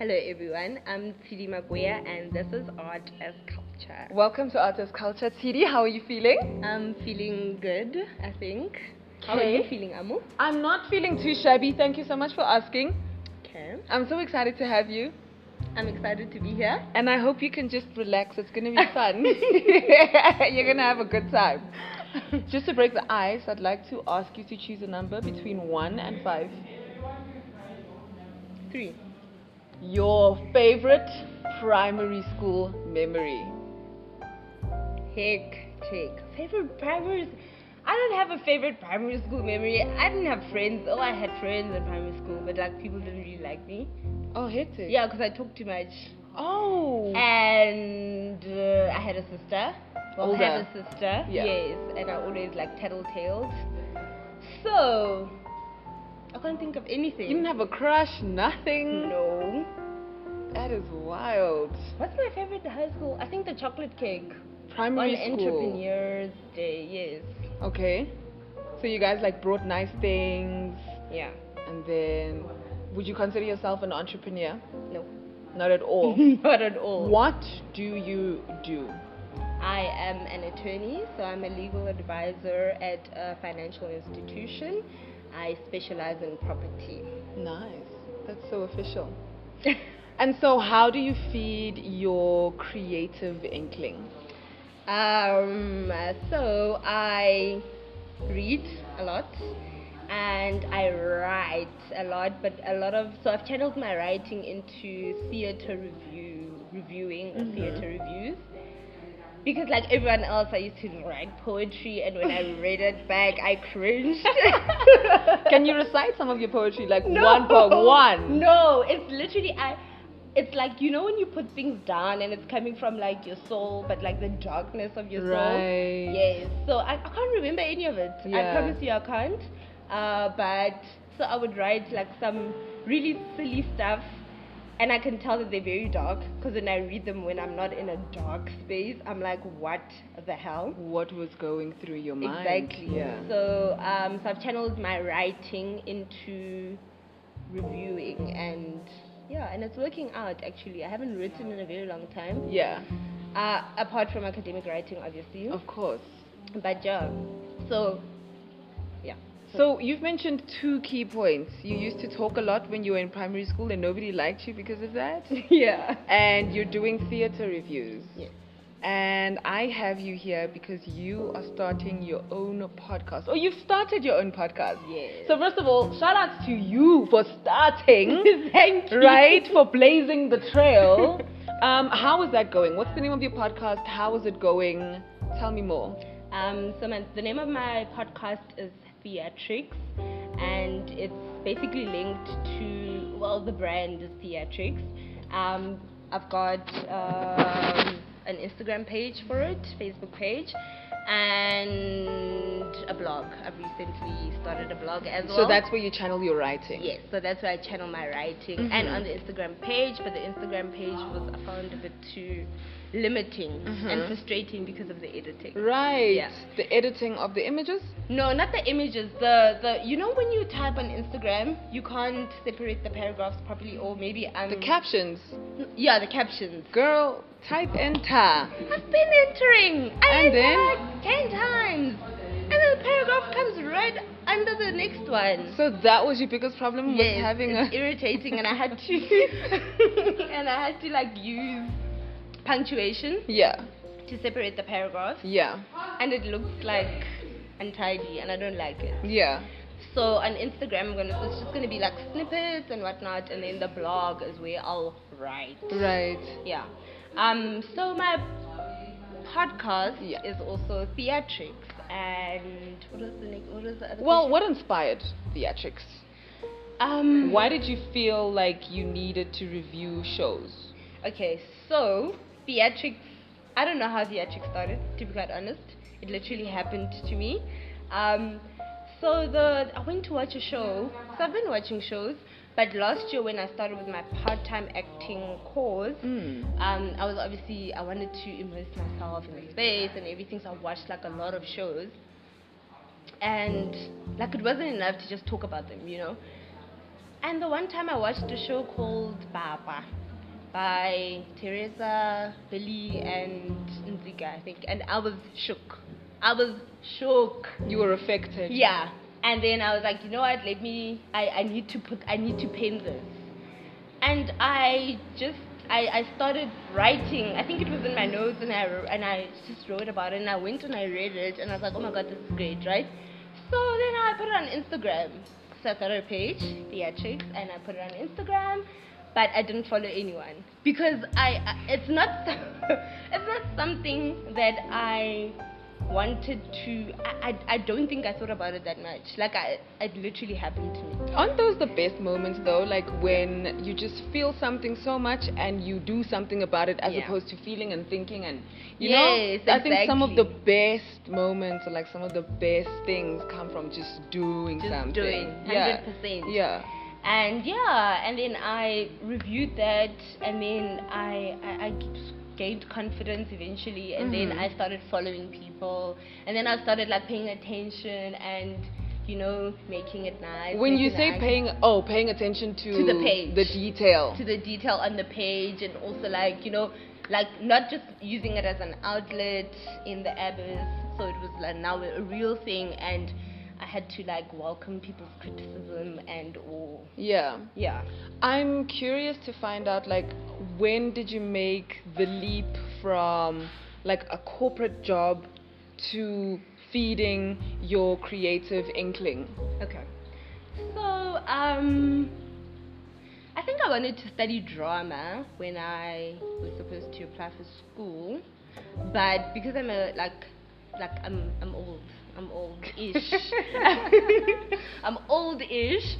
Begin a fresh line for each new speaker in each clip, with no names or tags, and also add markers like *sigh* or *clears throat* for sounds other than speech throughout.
Hello everyone, I'm Tidi Maguia and this is Art as Culture.
Welcome to Art as Culture. Tidi, how are you feeling?
I'm feeling good, I think. How are you feeling, Amu?
I'm not feeling too shabby. Thank you so much for asking.
Okay.
I'm so excited to have you.
I'm excited to be here.
And I hope you can just relax. It's going to be fun. *laughs* *laughs* You're going to have a good time. Just to break the ice, I'd like to ask you to choose a number between 1 and 5.
Three.
Your favorite primary school memory.
Hectic. Favorite primary I don't have a favorite primary school memory. I didn't have friends. Oh, I had friends in primary school, but like people didn't really like me.
Oh, hectic.
Yeah, because I talked too much.
Oh.
And uh, I had a sister. Well, I have a sister.
Yeah.
Yes, and I always like tattletales. So can't think of anything.
You didn't have a crush, nothing.
no.
That is wild.
What's my favorite high school? I think the chocolate cake
Primary
on
school.
Entrepreneurs Day. Yes.
Okay. So you guys like brought nice things
Yeah.
and then would you consider yourself an entrepreneur?
No.
Not at all. *laughs*
Not at all.
what do you do?
I am an attorney, so I'm a legal advisor at a financial institution. I specialize in property.
Nice. That's so official. *laughs* And so how do you feed your creative inkling?
Um, so I read a lot and I write a lot, but a lot of so I've channeled my writing into theater review, reviewing or theater reviews. Because like everyone else, I used to write poetry, and when I read it back, I cringed. *laughs* *laughs*
Can you recite some of your poetry like
No.
one per one?
No, it's literally I. It's like you know when you put things down and it's coming from like your soul, but like the darkness of your soul.
Right.
Yes. So I, I can't remember any of it. I promise you I can't. Uh, but so I would write like some really silly stuff, and I can tell that they're very dark because when I read them when I'm not in a dark space, I'm like, what the hell?
What was going through your mind?
Exactly.
Yeah.
So, um, so I've channeled my writing into reviewing, and yeah, and it's working out. Actually, I haven't written in a very long time.
Yeah.
Uh, apart from academic writing, obviously.
Of course.
But yeah, so.
So you've mentioned two key points. You used to talk a lot when you were in primary school and nobody liked you because of that. *laughs*
yeah.
and you're doing theater reviews.
Yes.
And I have you here because you are starting your own podcast. Oh, you've started your own podcast.
Yes.
So first of all, shout outs to you for starting. *laughs*
Thank you.
Right, for blazing the trail. *laughs* um, how is that going? What's the name of your podcast? How is it going? Tell me more.
Um, so my, the name of my podcast is Theatrics, and it's basically linked to well, the brand is Theatrics. Um, I've got um, an Instagram page for it, Facebook page, and a blog. I've recently started a blog as well.
So that's where you channel your writing.
Yes, so that's where I channel my writing and on the Instagram page, but the Instagram page was I found a bit too limiting and frustrating because of the editing.
Right.
Yeah.
The editing of the images.
No, not the images. The the you know when you type on Instagram, you can't separate the paragraphs properly, or maybe um
The captions.
yeah the captions.
Girl, type enter.
I've been entering. I
And
entered
then?
ten times, and then the paragraph comes right under the next one.
So that was your biggest problem with
yes,
having
it's
a.
irritating, and I had to *laughs* *laughs* and I had to like use punctuation
Yeah.
to separate the paragraphs,
Yeah.
and it looks like untidy, and I don't like it.
Yeah.
So on Instagram, I'm gonna it's just gonna be like snippets and whatnot, and then the blog is where I'll write.
Right.
Yeah. Um. So my podcast
Yeah.
is also theatrics, and what is the next? What is the other?
Well,
question?
what inspired theatrics?
Um.
Why did you feel like you needed to review shows?
Okay. So theatrics. I don't know how theatrics started. To be quite honest, it literally happened to me. Um. So the I went to watch a show. So I've been watching shows, but last year when I started with my part-time acting course,
Mm.
um, I was obviously I wanted to immerse myself in the space and everything, so I watched like a lot of shows, and like it wasn't enough to just talk about them, you know. And the one time I watched a show called Baba by Teresa, Billy, and Nzika, I think, and I was shook. I was shook.
You were affected.
Yeah. And then I was like, you know what? Let me. I, I need to put. I need to paint this. And I just. I, I started writing. I think it was in my notes, and I and I just wrote about it. And I went and I read it, and I was like, oh my god, this is great, right? So then I put it on Instagram. So I started a page, theatrics, and I put it on Instagram. But I didn't follow anyone because I. It's not. *laughs* it's not something that I wanted to I, I, I don't think I thought about it that much. Like I it literally happened to me.
Aren't those the best moments though? Like when you just feel something so much and you do something about it as
Yeah.
opposed to feeling and thinking and you
Yes,
know I think some of the best moments or like some of the best things come from just doing
Just
something.
doing, 100%.
Yeah.
And yeah, and then I reviewed that and then I I, I gained confidence eventually and then
Mhm.
I started following people and then I started like paying attention and you know making it nice.
When you say
nice.
paying oh, paying attention to,
To the page.
the detail.
to the detail on the page and also like you know like not just using it as an outlet in the abyss so it was like now a real thing and i had to like welcome people's criticism and all
yeah.
yeah
I'm curious to find out like when did you make the leap from like a corporate job to feeding your creative inkling?
okay so um i think i wanted to study drama when i was supposed to apply for school but because i'm a like like i'm i'm old i'm old-ish *laughs* i'm old-ish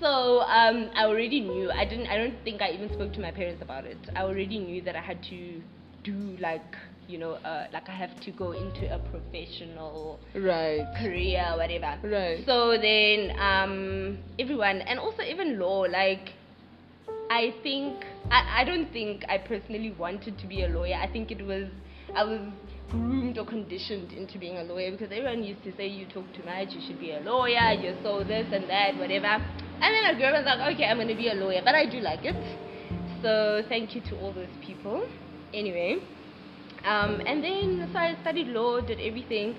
so um, I already knew. I didn't. I don't think I even spoke to my parents about it. I already knew that I had to do like you know, uh, like I have to go into a professional
Right.
career, whatever.
Right.
So then, um, everyone, and also even law, like, I think, I, I don't think I personally wanted to be a lawyer. I think it was, I was groomed or conditioned into being a lawyer because everyone used to say you talk too much, you should be a lawyer, you're so this and that, whatever. And then I grew up and was like, okay, I'm going to be a lawyer, but I do like it. So thank you to all those people. Anyway, um, and then so I studied law, did everything,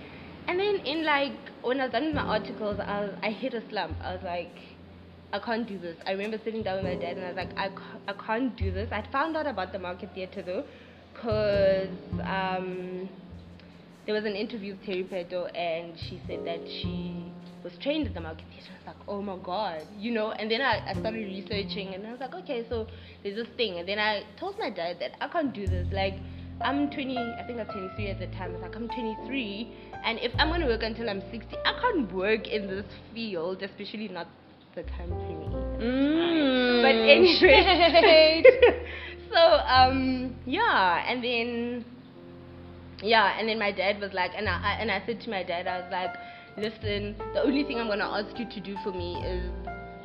and then in like when I was done with my articles, I was, I hit a slump. I was like, I can't do this. I remember sitting down with my dad and I was like, I, ca- I can't do this. I found out about the market theatre though, cause um, there was an interview with Terry Pheto and she said that she was trained at the market theatre. I was like, oh my god, you know. And then I, I started researching and I was like, okay, so there's this thing. And then I told my dad that I can't do this. Like, I'm 20, I think I was 23 at the time. I was like, I'm 23, and if I'm gonna work until I'm 60, I can't work in this field, especially not the company.
Mm.
But anyway, *laughs* so um yeah, and then yeah, and then my dad was like, and I, I and I said to my dad, I was like, listen, the only thing I'm gonna ask you to do for me is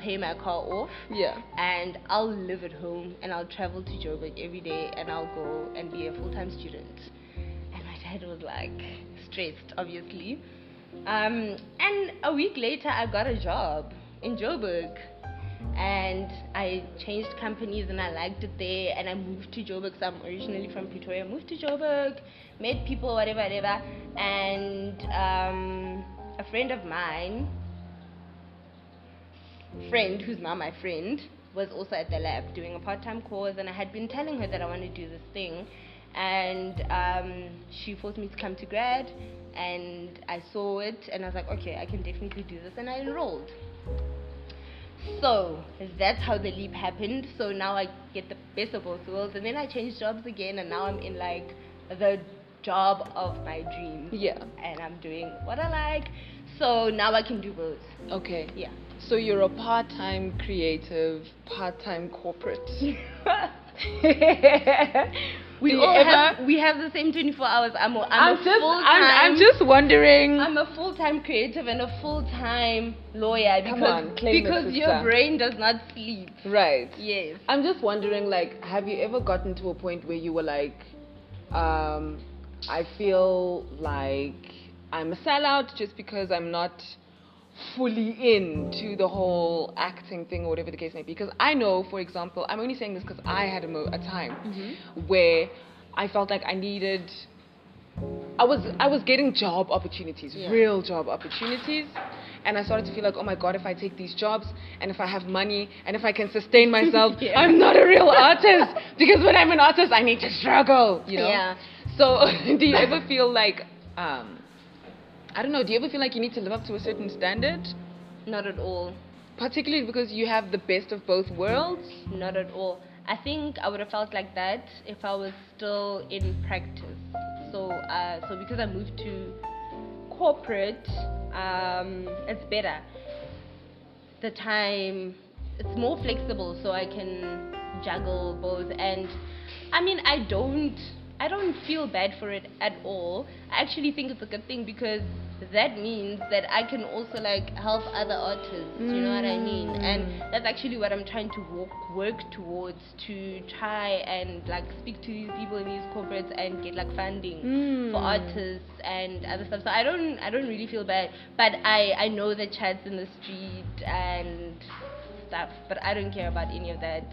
pay my car off,
yeah.
and I'll live at home, and I'll travel to Joburg every day, and I'll go and be a full-time student. And my dad was like stressed, obviously. Um, and a week later, I got a job in Joburg. And I changed companies and I liked it there. And I moved to Joburg. So I'm originally from Pretoria. Moved to Joburg, met people, whatever, whatever. And um, a friend of mine, friend who's now my friend, was also at the lab doing a part-time course. And I had been telling her that I want to do this thing. And um, she forced me to come to grad. And I saw it and I was like, okay, I can definitely do this. And I enrolled. So that's how the leap happened. So now I get the best of both worlds, and then I changed jobs again, and now I'm in like the job of my dreams,
Yeah.
and I'm doing what I like. So now I can do both.
Okay.
Yeah.
So you're a part-time creative, part-time corporate. *laughs*
we all
ever-
have we have the same 24 hours. I'm a, I'm,
I'm
a
just, I'm. I'm just wondering.
I'm a full-time creative and a full-time lawyer
Come
because
on,
because your brain does not sleep.
right.
Yes.
I'm just wondering, like, have you ever gotten to a point where you were like, um, I feel like I'm a sellout just because I'm not fully into the whole acting thing or whatever the case may be. Because I know, for example, I'm only saying this because I had a, mo- a time
Mm-hmm.
where I felt like I needed. I was I was getting job opportunities,
Yeah.
real job opportunities, and I started to feel like, oh my god, if I take these jobs and if I have money and if I can sustain *laughs* myself,
Yeah.
I'm not a real artist because when I'm an artist, I need to struggle, you know.
Yeah.
So, *laughs* do you ever feel like, um, I don't know, do you ever feel like you need to live up to a certain standard?
Not at all.
Particularly because you have the best of both worlds?
Not at all. I think I would have felt like that if I was still in practice. So, uh, so because I moved to corporate, um, it's better. The time, it's more flexible, so I can juggle both. And I mean, I don't, I don't feel bad for it at all. I actually think it's a good thing because that means that I can also like help other artists. You know what I mean? And that's actually what I'm trying to work, work towards to try and like speak to these people in these corporates and get like funding
Mm.
for artists and other stuff. So I don't I don't really feel bad, but I I know the chats in the street and stuff, but I don't care about any of that.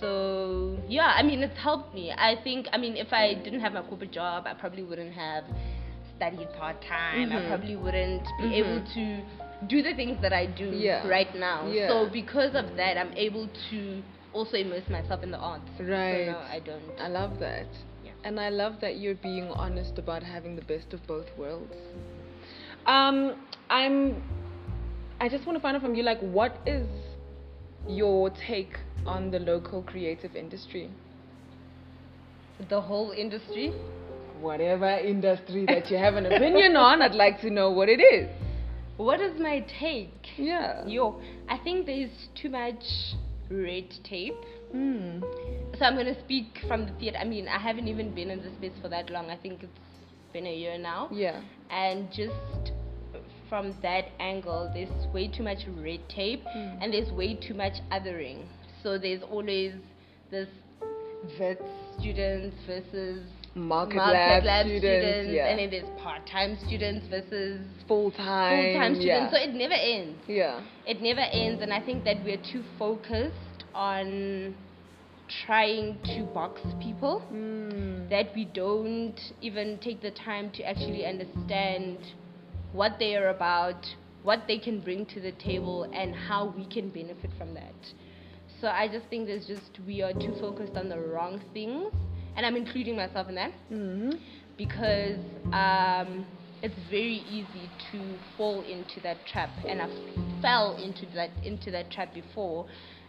So yeah, I mean it's helped me. I think I mean if I didn't have my corporate job, I probably wouldn't have studied part time. I
Mhm.
probably wouldn't be
Mhm.
able to do the things that I do
Yeah.
right now.
Yeah.
So because of that, I'm able to also immerse myself in the arts.
Right.
So no, I don't.
I love that.
Yeah.
And I love that you're being honest about having the best of both worlds. Um, I'm. I just want to find out from you, like, what is your take on the local creative industry?
The whole industry.
Whatever industry that you have an opinion on, I'd like to know what it is.
What is my take?
Yeah.
Yo, I think there's too much red tape.
Mm.
So I'm gonna speak from the theater. I mean, I haven't even been in this space for that long. I think it's been a year now.
Yeah.
And just from that angle, there's way too much red tape,
Mm.
and there's way too much othering. So there's always this Wits students versus
Market,
market
lab,
lab
students, yeah.
and then there's part-time students versus
full time.
full-time students.
Yeah.
So it never ends
yeah.
it never ends and i think that we're too focused on trying to box people
Mm.
that we don't even take the time to actually understand what they are about what they can bring to the table and how we can benefit from that so i just think there's just we are too focused on the wrong things and i'm including myself in that
Mhm.
because um, it's very easy to fall into that trap, and I fell into that into that trap before,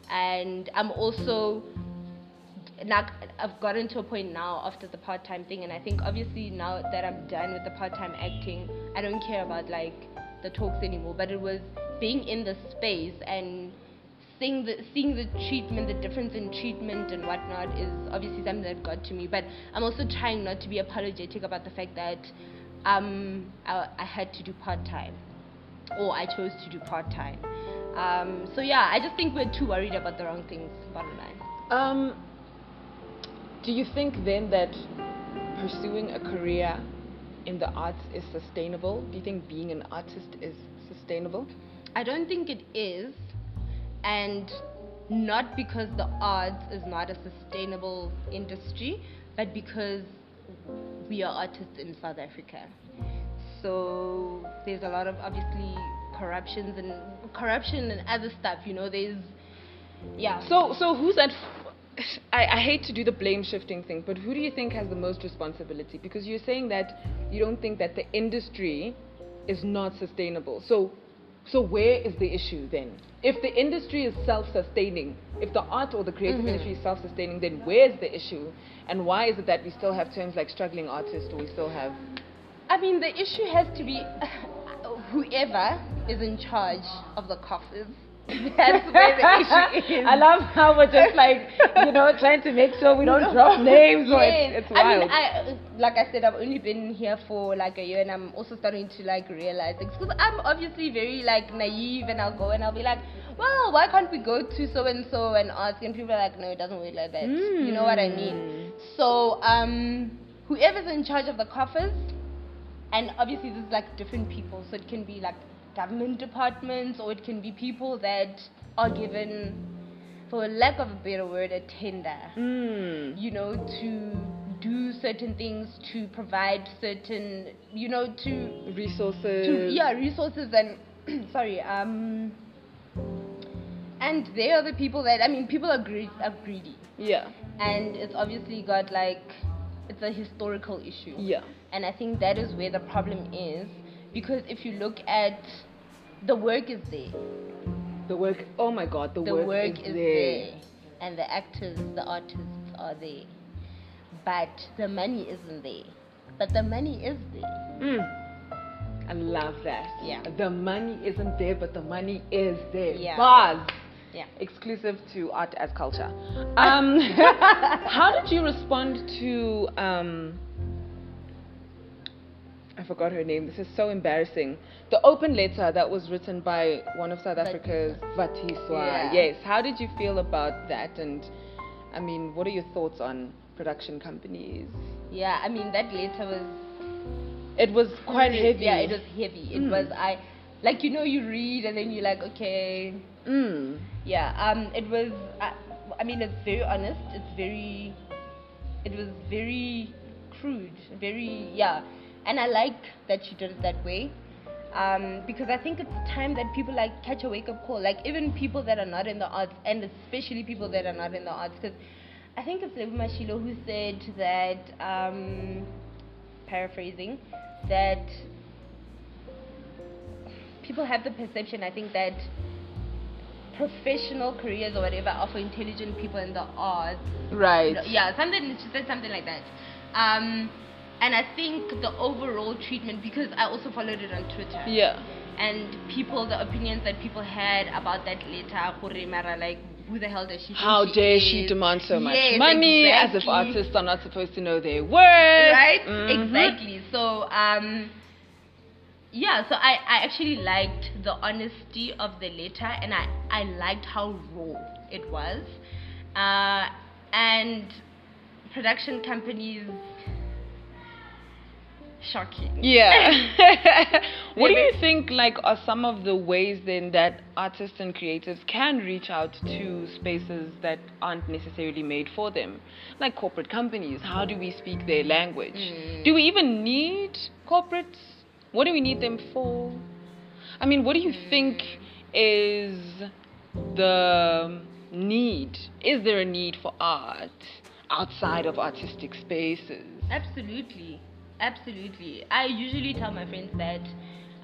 and I'm also now I've gotten to a point now after the part-time thing, and I think obviously now that I'm done with the part-time acting, I don't care about like the talks anymore. But it was being in the space and seeing the seeing the treatment, the difference in treatment and whatnot is obviously something that got to me. But I'm also trying not to be apologetic about the fact that um, I, I had to do part time, or I chose to do part time. Um, so yeah, I just think we're too worried about the wrong things. Bottom line.
Um, do you think then that pursuing a career in the arts is sustainable? Do you think being an artist is sustainable?
I don't think it is, and not because the arts is not a sustainable industry, but because we are artists in South Africa. So there's a lot of obviously corruptions and corruption and other stuff. You know, there's yeah.
So, so who's at? I, I hate to do the blame shifting thing, but who do you think has the most responsibility? Because you're saying that you don't think that the industry is not sustainable. So, so where is the issue then? If the industry is self-sustaining, if the art or the creative
Mhm.
industry is self-sustaining, then where's the issue? And why is it that we still have terms like struggling artist, or we still have?
I mean, the issue has to be *sighs* whoever is in charge of the coffers. *laughs* That's where the issue *laughs* is.
I love how we're just like, you know, *laughs* trying to make sure we don't drop names. Or
Yes.
it's, it's
I mean, I, like I said, I've only been here for like a year, and I'm also starting to like realize things. Because I'm obviously very like naive, and I'll go and I'll be like, well, why can't we go to so and so and ask? And people are like, no, it doesn't work like that. You know what I mean?
Mm.
So, um, whoever's in charge of the coffers, and obviously there's like different people, so it can be like government departments or it can be people that are given, for lack of a better word, a tender.
Mm.
You know, to do certain things, to provide certain, you know, to
Resources.
to yeah resources and *clears throat* sorry um and they are the people that I mean people are greedy, are greedy
Yeah.
and it's obviously got like it's a historical issue
Yeah.
and I think that is where the problem is because if you look at the work is there
The work. Oh my God. The,
the
work,
work,
is,
is
there.
there and the actors the artists are there but the money isn't there but the money is there
Mm. I love that.
Yeah.
The money isn't there, but the money is there.
Yeah.
Buzz.
yeah
Exclusive to art as culture. *laughs* Um, *laughs* how did you respond to? Um, I forgot her name. This is so embarrassing. The open letter that was written by one of South Africa's Vatiswa.
Yeah.
Yes. How did you feel about that? And I mean, what are your thoughts on production companies?
yeah I mean that letter was
It was quite
Really,
heavy.
Yeah, it was heavy. It
Mm.
was I like you know you read and then you're like okay
Mm.
yeah um it was I, I mean it's very honest it's very it was very crude very yeah and I like that she did it that way um because I think it's time that people like catch a wake up call like even people that are not in the arts and especially people that are not in the arts because I think it's Lebo Mashile who said that um paraphrasing that people have the perception I think that professional careers or whatever are for intelligent people in the arts.
Right.
Yeah, something she said something like that. Um, and I think the overall treatment because I also followed it on Twitter.
Yeah.
And people, the opinions that people had about that letter, like who the hell does she?
How
she
dare
is?
she demand so much
Yes,
money as if artists are not supposed to know their worth?
right
Mhm.
exactly so um yeah so I, I actually liked the honesty of the letter and i i liked how raw it was uh and production companies shocking
Yeah. *laughs* what do you think like are some of the ways then that artists and creatives can reach out to spaces that aren't necessarily made for them? Like corporate companies, how do we speak their language?
Mm.
Do we even need corporates? What do we need them for? I mean, what do you think is the need? Is there a need for art outside of artistic spaces?
Absolutely, absolutely. I usually tell my friends that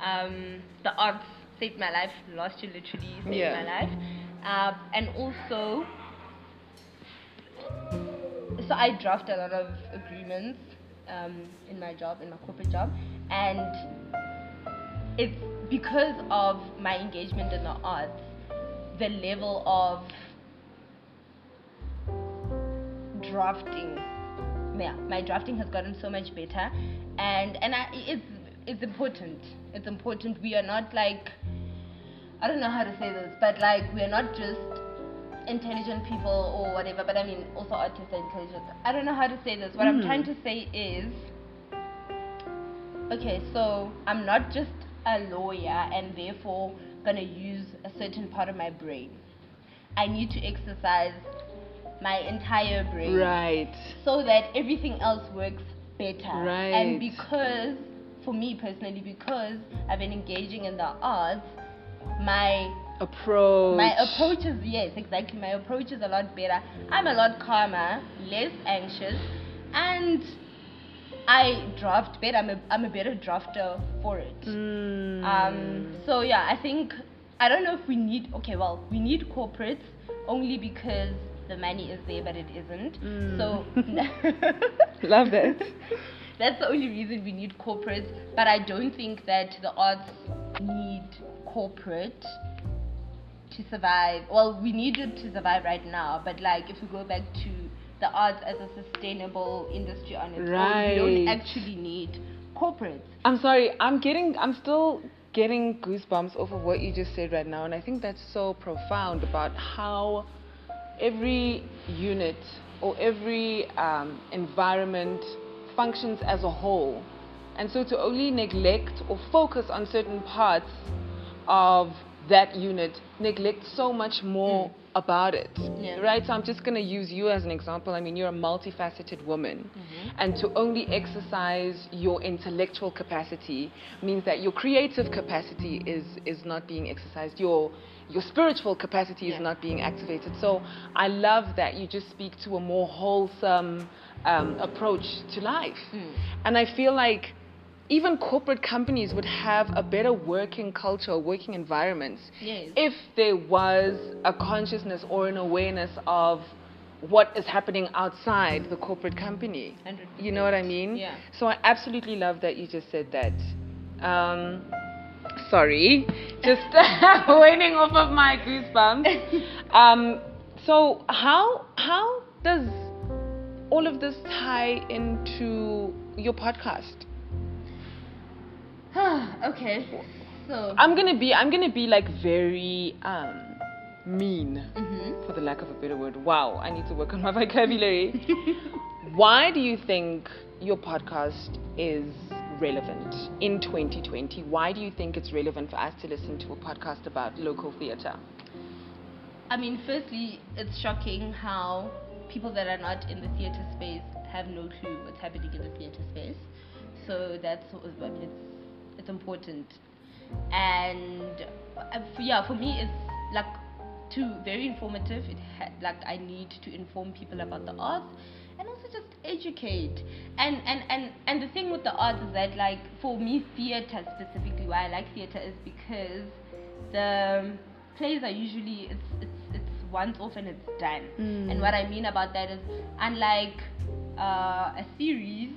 um, the arts saved my life. Last year, literally saved
Yeah.
my life. Uh, and also, so I draft a lot of agreements um, in my job, in my corporate job, and it's because of my engagement in the arts, the level of drafting yeah, my drafting has gotten so much better, and and I, it's it's important. It's important. We are not like I don't know how to say this, but like we are not just intelligent people or whatever. But I mean, also artists are intelligent. I don't know how to say this. What I'm
Mhm.
trying to say is, okay, so I'm not just a lawyer and therefore gonna use a certain part of my brain. I need to exercise my entire brain
Right.
so that everything else works better.
Right.
And because, for me personally, because I've been engaging in the arts, my
Approach.
my approach is yes, exactly. My approach is a lot better. I'm a lot calmer, less anxious, and I draft better. I'm a, I'm a better drafter for it.
Mm.
Um, so yeah, I think I don't know if we need. Okay, well, we need corporates only because the money is there, but it isn't.
Mm.
So *laughs*
Love that.
that's the only reason we need corporates. But I don't think that the arts need corporate to survive. Well, we need it to survive right now. But like, if we go back to the arts as a sustainable industry on its own, we don't actually need corporates.
I'm sorry. I'm getting. I'm still getting goosebumps over what you just said right now, and I think that's so profound about how every unit or every um, environment functions as a whole, and so to only neglect or focus on certain parts of that unit neglects so much more
Mm.
About it.
Yeah.
Right? So I'm just going to use you as an example. I mean, you're a multifaceted woman.
Mm-hmm.
And to only exercise your intellectual capacity means that your creative capacity is, is not being exercised. Your your spiritual capacity is
Yeah.
not being activated. So I love that you just speak to a more wholesome um, approach to life.
Mm.
And I feel like even corporate companies would have a better working culture, or working environments,
Yes.
if there was a consciousness or an awareness of what is happening outside the corporate company.
100%.
You know what I mean?
Yeah.
So I absolutely love that you just said that. Um, sorry, *laughs* just *laughs* waiting off of my goosebumps. *laughs* Um, so how how does all of this tie into your podcast? *sighs*
okay. So.
I'm gonna be I'm gonna be like very um mean
Mhm.
for the lack of a better word. Wow, I need to work on my *laughs* vocabulary. *laughs* Why do you think your podcast is relevant in 2020? Why do you think it's relevant for us to listen to a podcast about local theatre?
I mean, firstly, it's shocking how people that are not in the theatre space have no clue what's happening in the theatre space. So that's I mean, it's it's important, and uh, yeah, for me, it's like too very informative. It had like I need to inform people about the arts and also just educate. And and and and the thing with the arts is that like for me, theatre specifically, why I like theatre is because the plays are usually it's it's it's once off and it's done.
Mm.
And what I mean about that is unlike uh, a series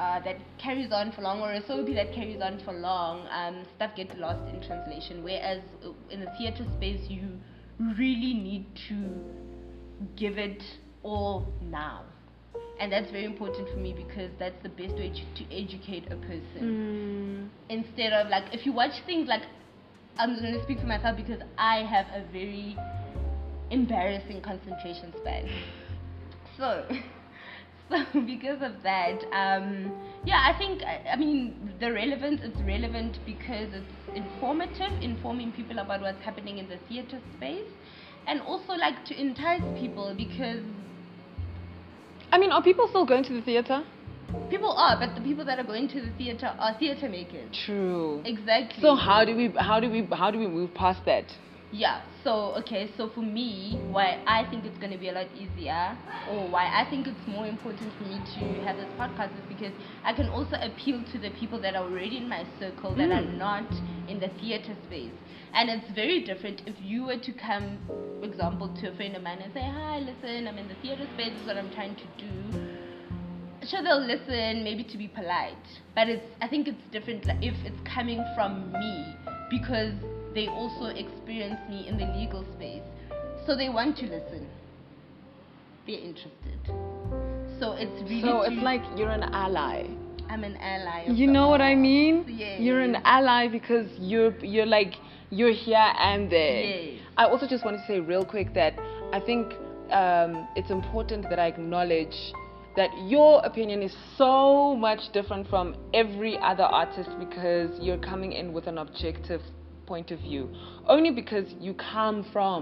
uh, that carries on for long or a soapy that carries on for long, um, stuff gets lost in translation. Whereas uh, in the theatre space, you really need to give it all now. And that's very important for me because that's the best way to, to educate a person instead of like if you watch things like I'm gonna speak for myself because I have a very embarrassing concentration span. So, *laughs* so *laughs* because of that, um, yeah, I think I, I mean the relevance is relevant because it's informative, informing people about what's happening in the theatre space, and also like to entice people because
I mean, are people still going to the theatre?
people are, but the people that are going to the theatre are theatre makers.
True.
Exactly.
So how do we how do we how do we move past that?
Yeah, so okay, so for me, why I think it's going to be a lot easier, or why I think it's more important for me to have this podcast is because I can also appeal to the people that are already in my circle that are
Mm.
not in the theatre space. And it's very different if you were to come, for example, to a friend of mine and say, Hi, listen, I'm in the theatre space, this is what I'm trying to do. Sure, they'll listen, maybe to be polite, but it's I think it's different like, if it's coming from me because they also experience me in the legal space, so they want to listen. They're interested. So it's really
So it's like you're an ally.
I'm an ally.
You know what I mean?
Yes.
You're an ally because you're you're like you're here and there.
Yes.
I also just want to say real quick that I think um, it's important that I acknowledge that your opinion is so much different from every other artist because you're coming in with an objective point of view. Only because you come from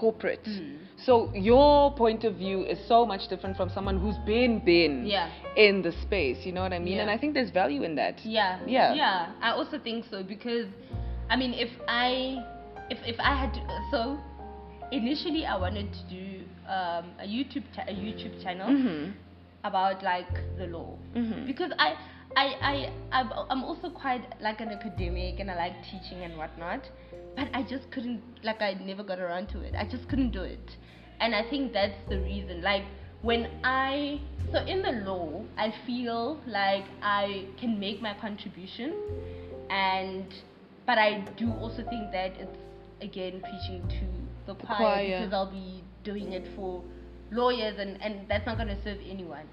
corporate.
Mm.
So your point of view is so much different from someone who's been been
Yeah.
in the space. You know what I mean?
Yeah.
And I think there's value in that.
Yeah.
Yeah.
Yeah. I also think so because, I mean, if I, if if I had to, so, initially I wanted to do um, a YouTube cha- a YouTube channel
Mhm.
about like the law
Mhm.
because I. I, I, I'm also quite like an academic and I like teaching and whatnot, but I just couldn't, like, I never got around to it. I just couldn't do it. And I think that's the reason. Like, when I, so in the law, I feel like I can make my contribution, and, but I do also think that it's, again, preaching to the choir,
choir.
because I'll be doing it for lawyers and, and that's not going to serve anyone.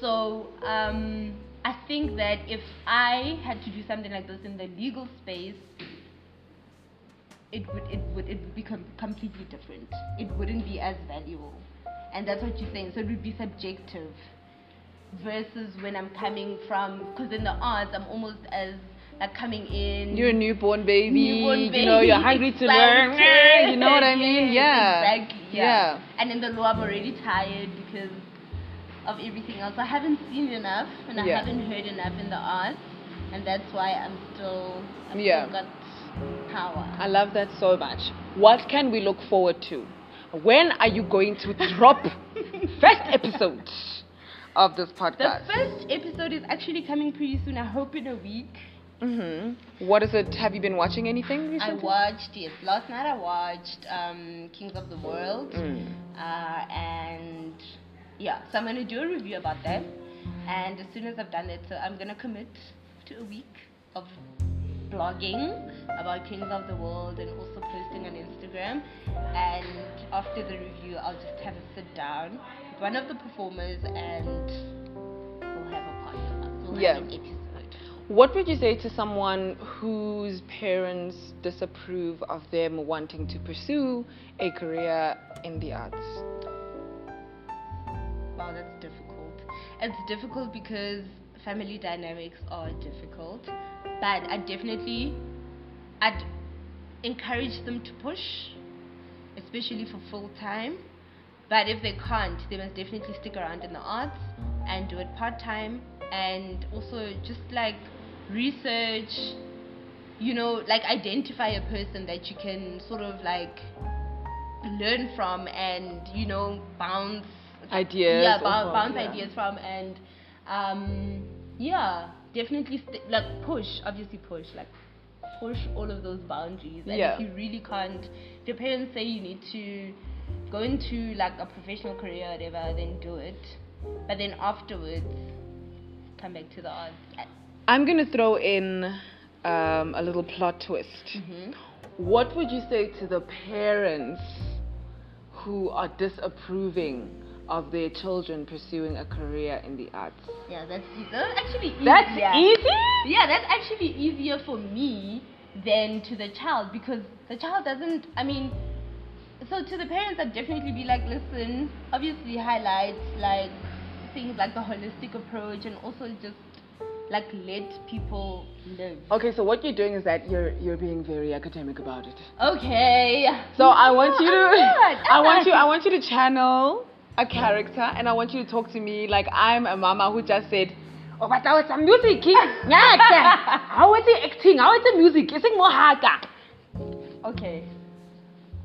So um, I think that if I had to do something like this in the legal space, it would it would it would become completely different. It wouldn't be as valuable, and that's what you're saying. So it would be subjective versus when I'm coming from because in the arts I'm almost as like coming in.
You're a newborn baby.
Newborn
You know, you're hungry to learn. You know what I mean? Yeah.
Exactly. Yeah.
Yeah.
And in the law, I'm already tired because of everything else. I haven't seen enough and I
Yeah.
haven't heard enough in the arts, and that's why I'm still. I've
Yeah.
Still got power.
I love that so much. What can we look forward to? When are you going to drop *laughs* first episode of this podcast?
The first episode is actually coming pretty soon. I hope in a week.
hmm What is it? Have you been watching anything recently?
I watched yes last night. I watched um, Kings of the World,
Mm.
uh, and yeah, so I'm gonna do a review about that. And as soon as I've done it, so I'm gonna commit to a week of blogging about Kings of the World and also posting on Instagram. And after the review, I'll just have a sit down with one of the performers and we'll have a podcast. We'll
Yeah.
have an episode.
What would you say to someone whose parents disapprove of them wanting to pursue a career in the arts?
Wow, that's difficult. It's difficult because family dynamics are difficult, but I definitely, I'd encourage them to push, especially for full time. But if they can't, they must definitely stick around in the arts and do it part time, and also just like research. You know, like identify a person that you can sort of like learn from and you know bounce
Ideas.
yeah
off
bounce, bounce
yeah.
ideas from and um yeah definitely st- like push obviously push like push all of those boundaries and
Yeah.
if you really can't if your parents say you need to go into like a professional career or whatever then do it but then afterwards come back to the arts
I'm going to throw in um, a little plot twist.
mm-hmm.
What would you say to the parents who are disapproving of their children pursuing a career in the arts?
yeah that's, that's actually easier.
That's easy?
Yeah, that's actually easier for me than to the child because the child doesn't. I mean, so to the parents, I'd definitely be like, listen, obviously highlight like things like the holistic approach and also just like let people live.
Okay, so what you're doing is that you're you're being very academic about it.
Okay.
So I want you to *laughs*
oh not,
I want you. I want you to channel a character and I want you to talk to me like I'm a mama who just said Oh, but that was some music. How is it acting? How is the music? Is it more haka?
Okay.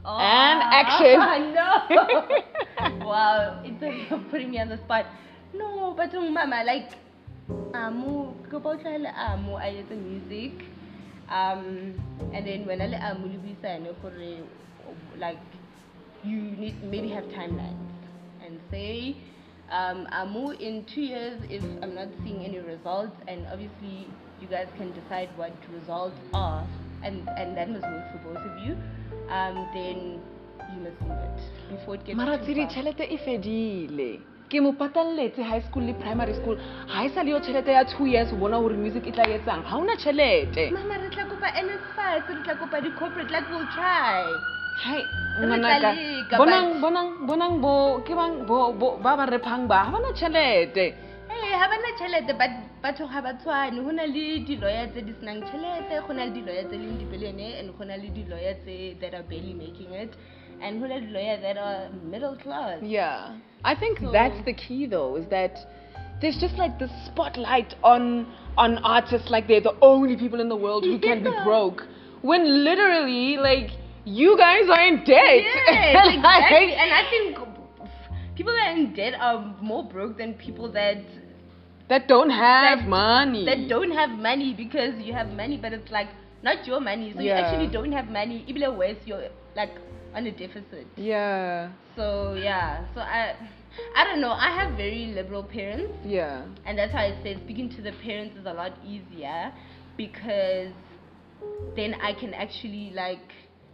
Oh,
And action. *laughs*
no. *laughs* wow, it's you're putting me on the spot. No, but mama, like, amu, amu, I use the music. Um, and then when I amu, like, you need maybe have timelines and say, um, amu in two years if I'm not seeing any results, and obviously you guys can decide what results are, and and that must work for both of you. Um, then you must leave it before it gets
Mara
too
tsiri
far.
tšhelete e fedile ke mo patalletse high school le primary school ga e sa le yo tšhelete ya two years ho bona gore music e tla etsang ga ona tšhelete
Mama, re tla kopa NSFAS, re tla kopa di-corporate, like we'll try.
Hai, ngwanaka, bonang bonang bonang bo ke bang bo bo- ba ba rephang ba. Ga bana tšhelete
Hey, eh, ha bana tšhelete but batho ga ba tshwane go na le di-lawyer tse di senang tšhelete go na le di-lawyer tse leng di-billionaire and go na le di-lawyer tse that are barely making it. And go na le di-lawyer that are middle class.
Yeah. I think
So-
that's the key though, is that there's just like the spotlight on on artists like they're the only people in the world who can be broke. When literally like you guys are in debt. Like, *laughs*
exactly. and I think people that are in debt are more broke than people that
that don't have
that-
money.
that don't have money because you have money, but it's like not your money. So you actually don't have money. Even worse, you're like on a deficit.
Yeah.
So yeah. So I, I don't know. I have very liberal parents,
Yeah.
and that's why I say speaking to the parents is a lot easier because then I can actually like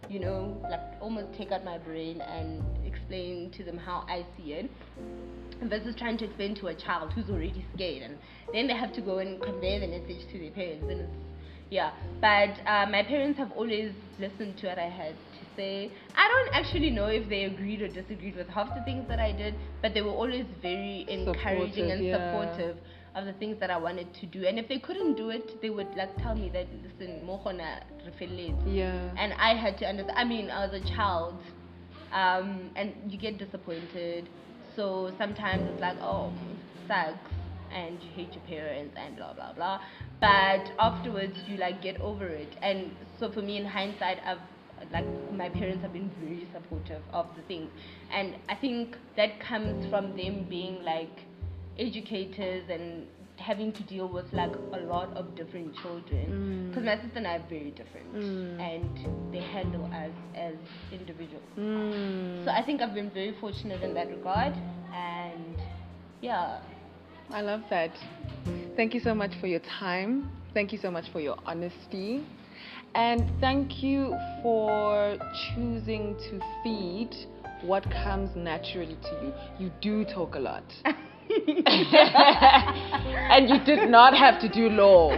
you know like almost take out my brain and explain to them how I see it versus trying to explain to a child who's already scared. And then they have to go and convey the message to their parents and it's yeah. But uh, my parents have always listened to what i had to say. I don't actually know if they agreed or disagreed with half the things that i did but they were always very encouraging
Supportive,
and
yeah.
supportive of the things that I wanted to do. And if they couldn't do it, they would like tell me that listen, mohona
Yeah.
And I had to understand. I mean, I was a child, um, and you get disappointed. So sometimes it's like, oh, sucks, and you hate your parents and blah blah blah. But afterwards, you like get over it. And so for me, in hindsight, I've like my parents have been very supportive of the things, and I think that comes from them being like educators and having to deal with like a lot of different children because my sister and I are very different and they handle us as individuals.
Mm.
So I think I've been very fortunate in that regard and yeah.
I love that. Thank you so much for your time. Thank you so much for your honesty. And thank you for choosing to feed what comes naturally to you. You do talk a lot. *laughs* *laughs* and you did not have to do law.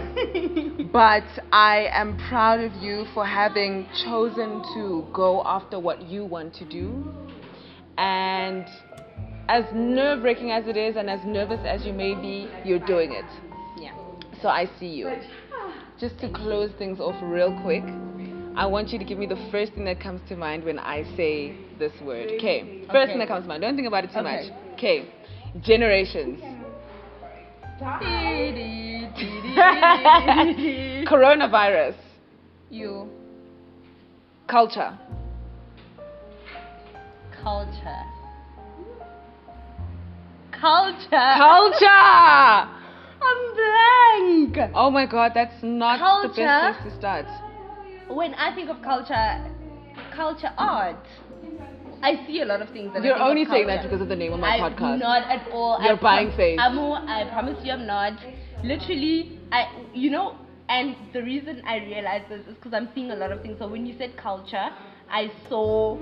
But I am proud of you for having chosen to go after what you want to do. And as nerve wracking as it is, and as nervous as you may be, you're doing it.
Yeah.
So I see you. Just to close things off real quick, I want you to give me the first thing that comes to mind when I say this word. Okay. First
Okay.
thing that comes to mind. Don't think about it too
Okay.
much. Okay. Generations. *laughs* Coronavirus.
you
Culture.
culture. Culture.
Culture! *laughs*
I'm blank.
Oh my god, that's not the best place to start.
When I think of culture, culture art. I see a lot of things that
You're only saying that because of the name of my
I'm
podcast.
Not at all.
You're
I
buying face.
Amu, I promise you, I'm not. Literally, I, you know, and the reason I realized this is because I'm seeing a lot of things. So when you said culture, I saw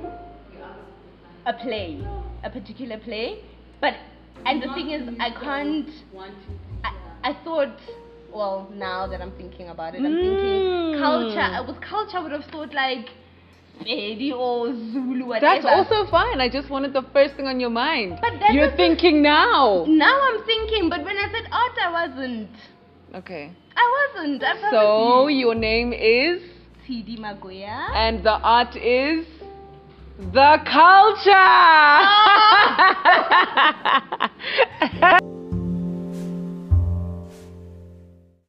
a play, a particular play, but and the thing is, I can't. I, I thought. Well, now that I'm thinking about it, I'm
Mm.
thinking culture. With culture, I would have thought like Or oh, Zulu, whatever.
That's also fine. I just wanted the first thing on your mind.
But that
You're thinking now.
Now I'm thinking, but when I said art, I wasn't.
Okay.
I wasn't. I
So
you.
your name is,
T.D. Magoya.
and the art is the culture. Oh! *laughs*